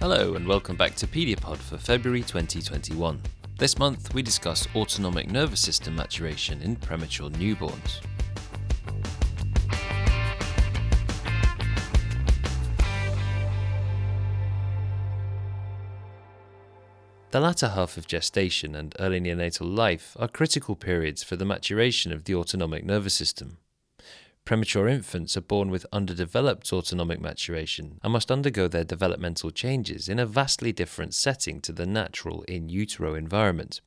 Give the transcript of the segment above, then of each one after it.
Hello, and welcome back to Pediapod for February 2021. This month, we discuss autonomic nervous system maturation in premature newborns. The latter half of gestation and early neonatal life are critical periods for the maturation of the autonomic nervous system. Premature infants are born with underdeveloped autonomic maturation and must undergo their developmental changes in a vastly different setting to the natural in utero environment.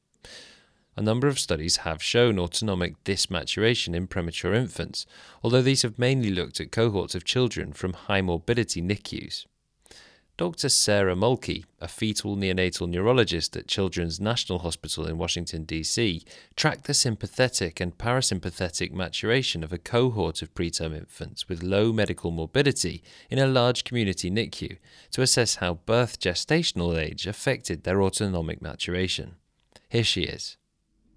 A number of studies have shown autonomic dysmaturation in premature infants, although these have mainly looked at cohorts of children from high morbidity NICUs. Dr. Sarah Mulkey, a fetal neonatal neurologist at Children's National Hospital in Washington, D.C., tracked the sympathetic and parasympathetic maturation of a cohort of preterm infants with low medical morbidity in a large community NICU to assess how birth gestational age affected their autonomic maturation. Here she is.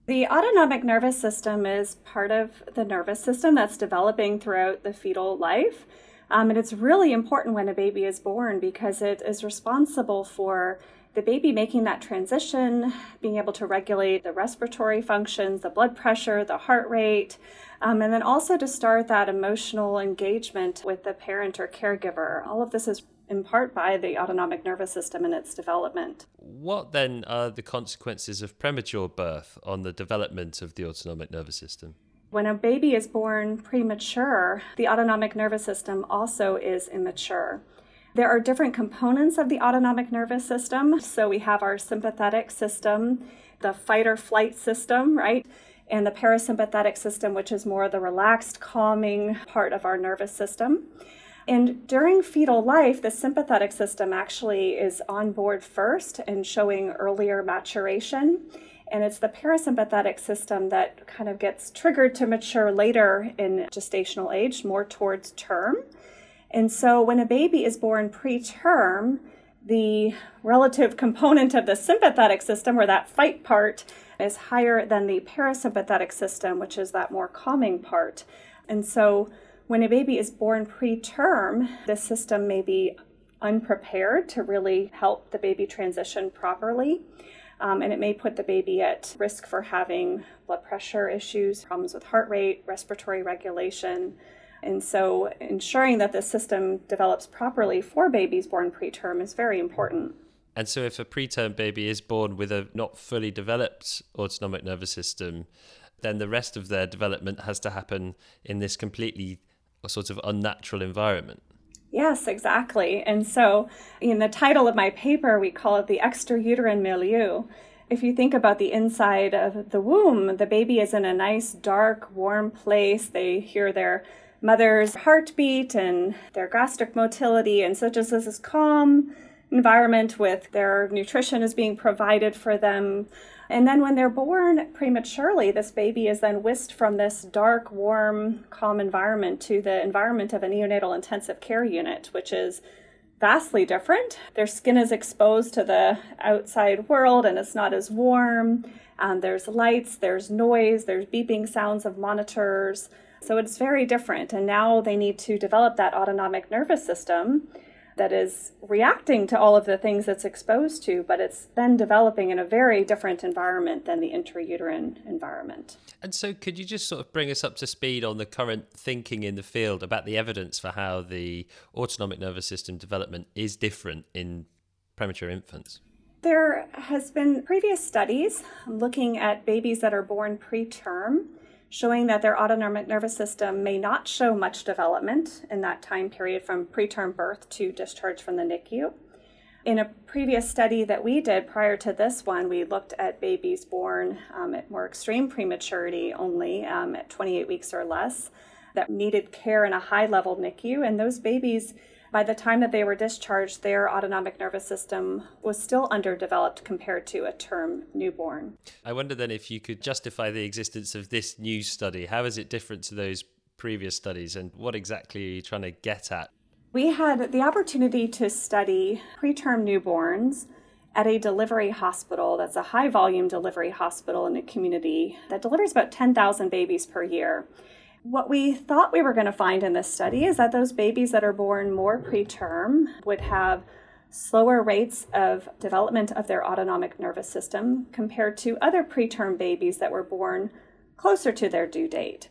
The autonomic nervous system is part of the nervous system that's developing throughout the fetal life. Um, and it's really important when a baby is born because it is responsible for the baby making that transition, being able to regulate the respiratory functions, the blood pressure, the heart rate, um, and then also to start that emotional engagement with the parent or caregiver. All of this is in part by the autonomic nervous system and its development. What then are the consequences of premature birth on the development of the autonomic nervous system? When a baby is born premature, the autonomic nervous system also is immature. There are different components of the autonomic nervous system. So we have our sympathetic system, the fight or flight system, right? And the parasympathetic system, which is more the relaxed, calming part of our nervous system. And during fetal life, the sympathetic system actually is on board first and showing earlier maturation and it's the parasympathetic system that kind of gets triggered to mature later in gestational age, more towards term. And so when a baby is born preterm, the relative component of the sympathetic system, or that fight part, is higher than the parasympathetic system, which is that more calming part. And so when a baby is born preterm, the system may be unprepared to really help the baby transition properly um, and it may put the baby at risk for having blood pressure issues, problems with heart rate, respiratory regulation. And so, ensuring that the system develops properly for babies born preterm is very important. And so, if a preterm baby is born with a not fully developed autonomic nervous system, then the rest of their development has to happen in this completely sort of unnatural environment. Yes, exactly. And so, in the title of my paper, we call it the extrauterine milieu. If you think about the inside of the womb, the baby is in a nice, dark, warm place. They hear their mother's heartbeat and their gastric motility. And so, just this is calm environment with their nutrition is being provided for them. And then when they're born prematurely, this baby is then whisked from this dark, warm, calm environment to the environment of a neonatal intensive care unit, which is vastly different. Their skin is exposed to the outside world and it's not as warm. Um, there's lights, there's noise, there's beeping sounds of monitors. So it's very different. And now they need to develop that autonomic nervous system that is reacting to all of the things it's exposed to, but it's then developing in a very different environment than the intrauterine environment. And so, could you just sort of bring us up to speed on the current thinking in the field about the evidence for how the autonomic nervous system development is different in premature infants? There has been previous studies looking at babies that are born preterm showing that their autonomic nervous system may not show much development in that time period from preterm birth to discharge from the NICU. In a previous study that we did prior to this one, we looked at babies born um, at more extreme prematurity only, um, at 28 weeks or less, that needed care in a high level NICU. And those babies by the time that they were discharged, their autonomic nervous system was still underdeveloped compared to a term newborn. I wonder then if you could justify the existence of this new study. How is it different to those previous studies, and what exactly are you trying to get at? We had the opportunity to study preterm newborns at a delivery hospital that's a high volume delivery hospital in a community that delivers about 10,000 babies per year. What we thought we were going to find in this study is that those babies that are born more preterm would have slower rates of development of their autonomic nervous system compared to other preterm babies that were born closer to their due date.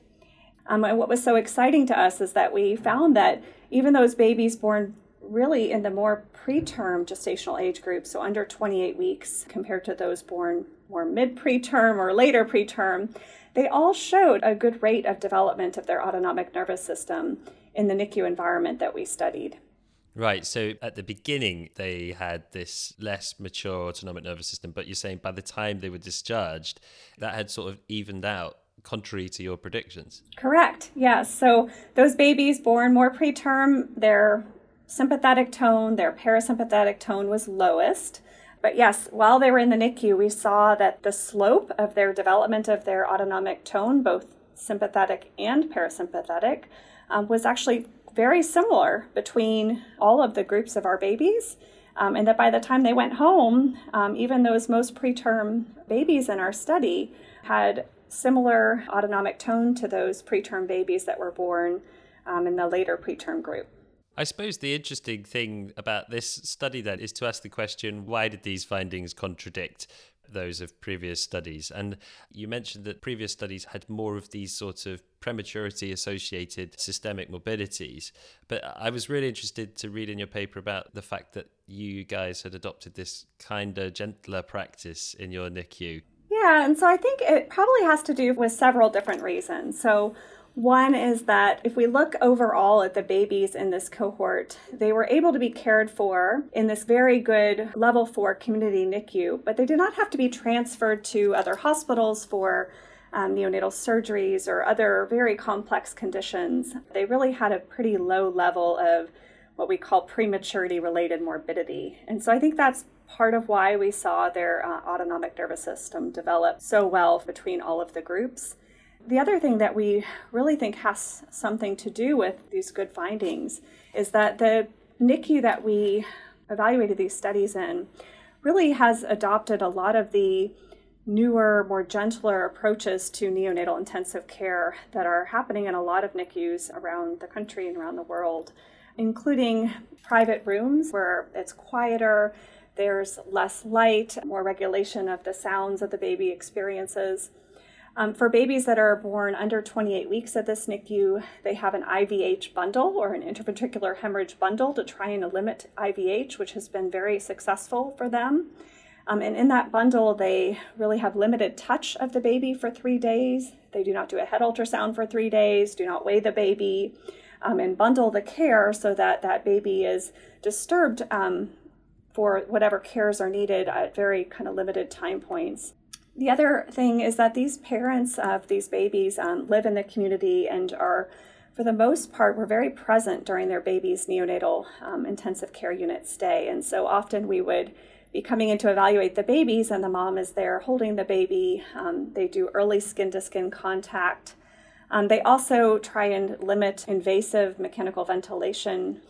Um, and what was so exciting to us is that we found that even those babies born really in the more preterm gestational age group, so under 28 weeks compared to those born more mid preterm or later preterm, they all showed a good rate of development of their autonomic nervous system in the NICU environment that we studied. Right. So at the beginning, they had this less mature autonomic nervous system, but you're saying by the time they were discharged, that had sort of evened out, contrary to your predictions. Correct. Yes. So those babies born more preterm, their sympathetic tone, their parasympathetic tone was lowest. But yes, while they were in the NICU, we saw that the slope of their development of their autonomic tone, both sympathetic and parasympathetic, um, was actually very similar between all of the groups of our babies. Um, and that by the time they went home, um, even those most preterm babies in our study had similar autonomic tone to those preterm babies that were born um, in the later preterm group. I suppose the interesting thing about this study then is to ask the question why did these findings contradict those of previous studies. And you mentioned that previous studies had more of these sorts of prematurity associated systemic morbidities. But I was really interested to read in your paper about the fact that you guys had adopted this kinder, gentler practice in your NICU. Yeah, and so I think it probably has to do with several different reasons. So, one is that if we look overall at the babies in this cohort, they were able to be cared for in this very good level four community NICU, but they did not have to be transferred to other hospitals for um, neonatal surgeries or other very complex conditions. They really had a pretty low level of what we call prematurity related morbidity. And so I think that's part of why we saw their uh, autonomic nervous system develop so well between all of the groups. The other thing that we really think has something to do with these good findings is that the NICU that we evaluated these studies in really has adopted a lot of the newer, more gentler approaches to neonatal intensive care that are happening in a lot of NICUs around the country and around the world, including private rooms where it's quieter, there's less light, more regulation of the sounds that the baby experiences. Um, for babies that are born under 28 weeks at this NICU, they have an IVH bundle or an interventricular hemorrhage bundle to try and limit IVH, which has been very successful for them. Um, and in that bundle, they really have limited touch of the baby for three days. They do not do a head ultrasound for three days, do not weigh the baby, um, and bundle the care so that that baby is disturbed um, for whatever cares are needed at very kind of limited time points. The other thing is that these parents of these babies um, live in the community and are, for the most part, were very present during their baby's neonatal um, intensive care unit stay. And so often we would be coming in to evaluate the babies, and the mom is there holding the baby. Um, they do early skin to skin contact. Um, they also try and limit invasive mechanical ventilation.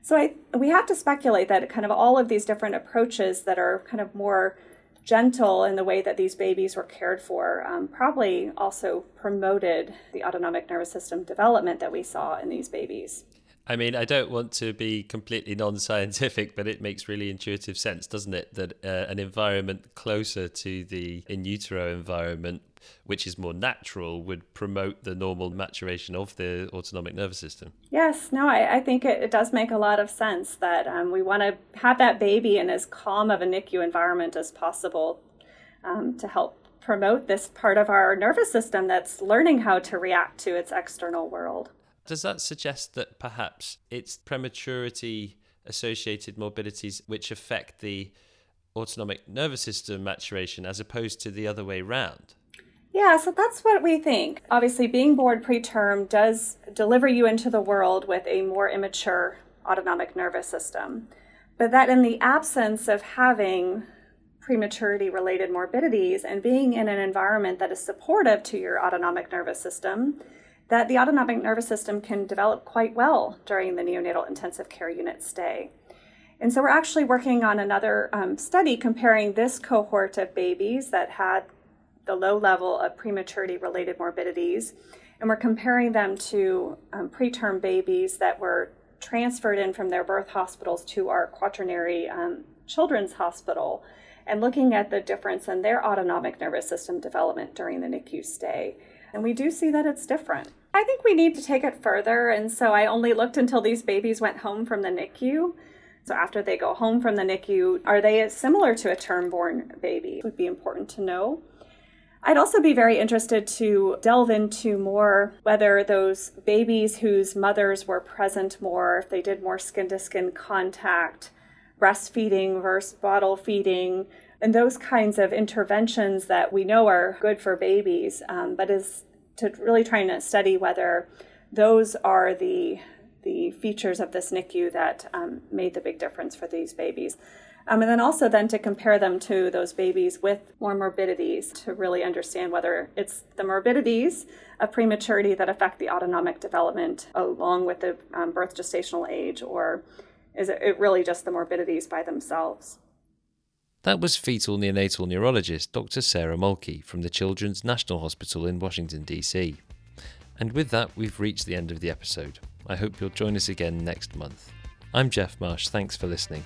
So I, we have to speculate that kind of all of these different approaches that are kind of more gentle in the way that these babies were cared for um, probably also promoted the autonomic nervous system development that we saw in these babies. I mean, I don't want to be completely non scientific, but it makes really intuitive sense, doesn't it? That uh, an environment closer to the in utero environment, which is more natural, would promote the normal maturation of the autonomic nervous system. Yes, no, I, I think it, it, does make a lot of sense that um, we want to have that baby in as calm of a NICU environment as possible um, to help promote this part of our nervous system that's learning how to react to its external world. Does that suggest that perhaps it's prematurity associated morbidities which affect the autonomic nervous system maturation as opposed to the other way round? Yeah, so that's what we think. Obviously, being born preterm does deliver you into the world with a more immature autonomic nervous system. But that in the absence of having prematurity related morbidities and being in an environment that is supportive to your autonomic nervous system, that the autonomic nervous system can develop quite well during the neonatal intensive care unit stay. And so we're actually working on another um, study comparing this cohort of babies that had the low level of prematurity related morbidities, and we're comparing them to um, preterm babies that were transferred in from their birth hospitals to our quaternary um, children's hospital and looking at the difference in their autonomic nervous system development during the NICU stay. And we do see that it's different. I think we need to take it further. And so I only looked until these babies went home from the NICU. So after they go home from the NICU, are they similar to a term born baby? It would be important to know. I'd also be very interested to delve into more whether those babies whose mothers were present more, if they did more skin to skin contact, breastfeeding versus bottle feeding, and those kinds of interventions that we know are good for babies, um, but is to really trying to study whether those are the the features of this NICU that um, made the big difference for these babies. Um, and then also then to compare them to those babies with more morbidities to really understand whether it's the morbidities of prematurity that affect the autonomic development along with the um, birth gestational age or is it really just the morbidities by themselves? That was fetal neonatal neurologist Dr. Sarah Mulkey from the Children's National Hospital in Washington, D.C. And with that, we've reached the end of the episode. I hope you'll join us again next month. I'm Geoff Marsh. Thanks for listening.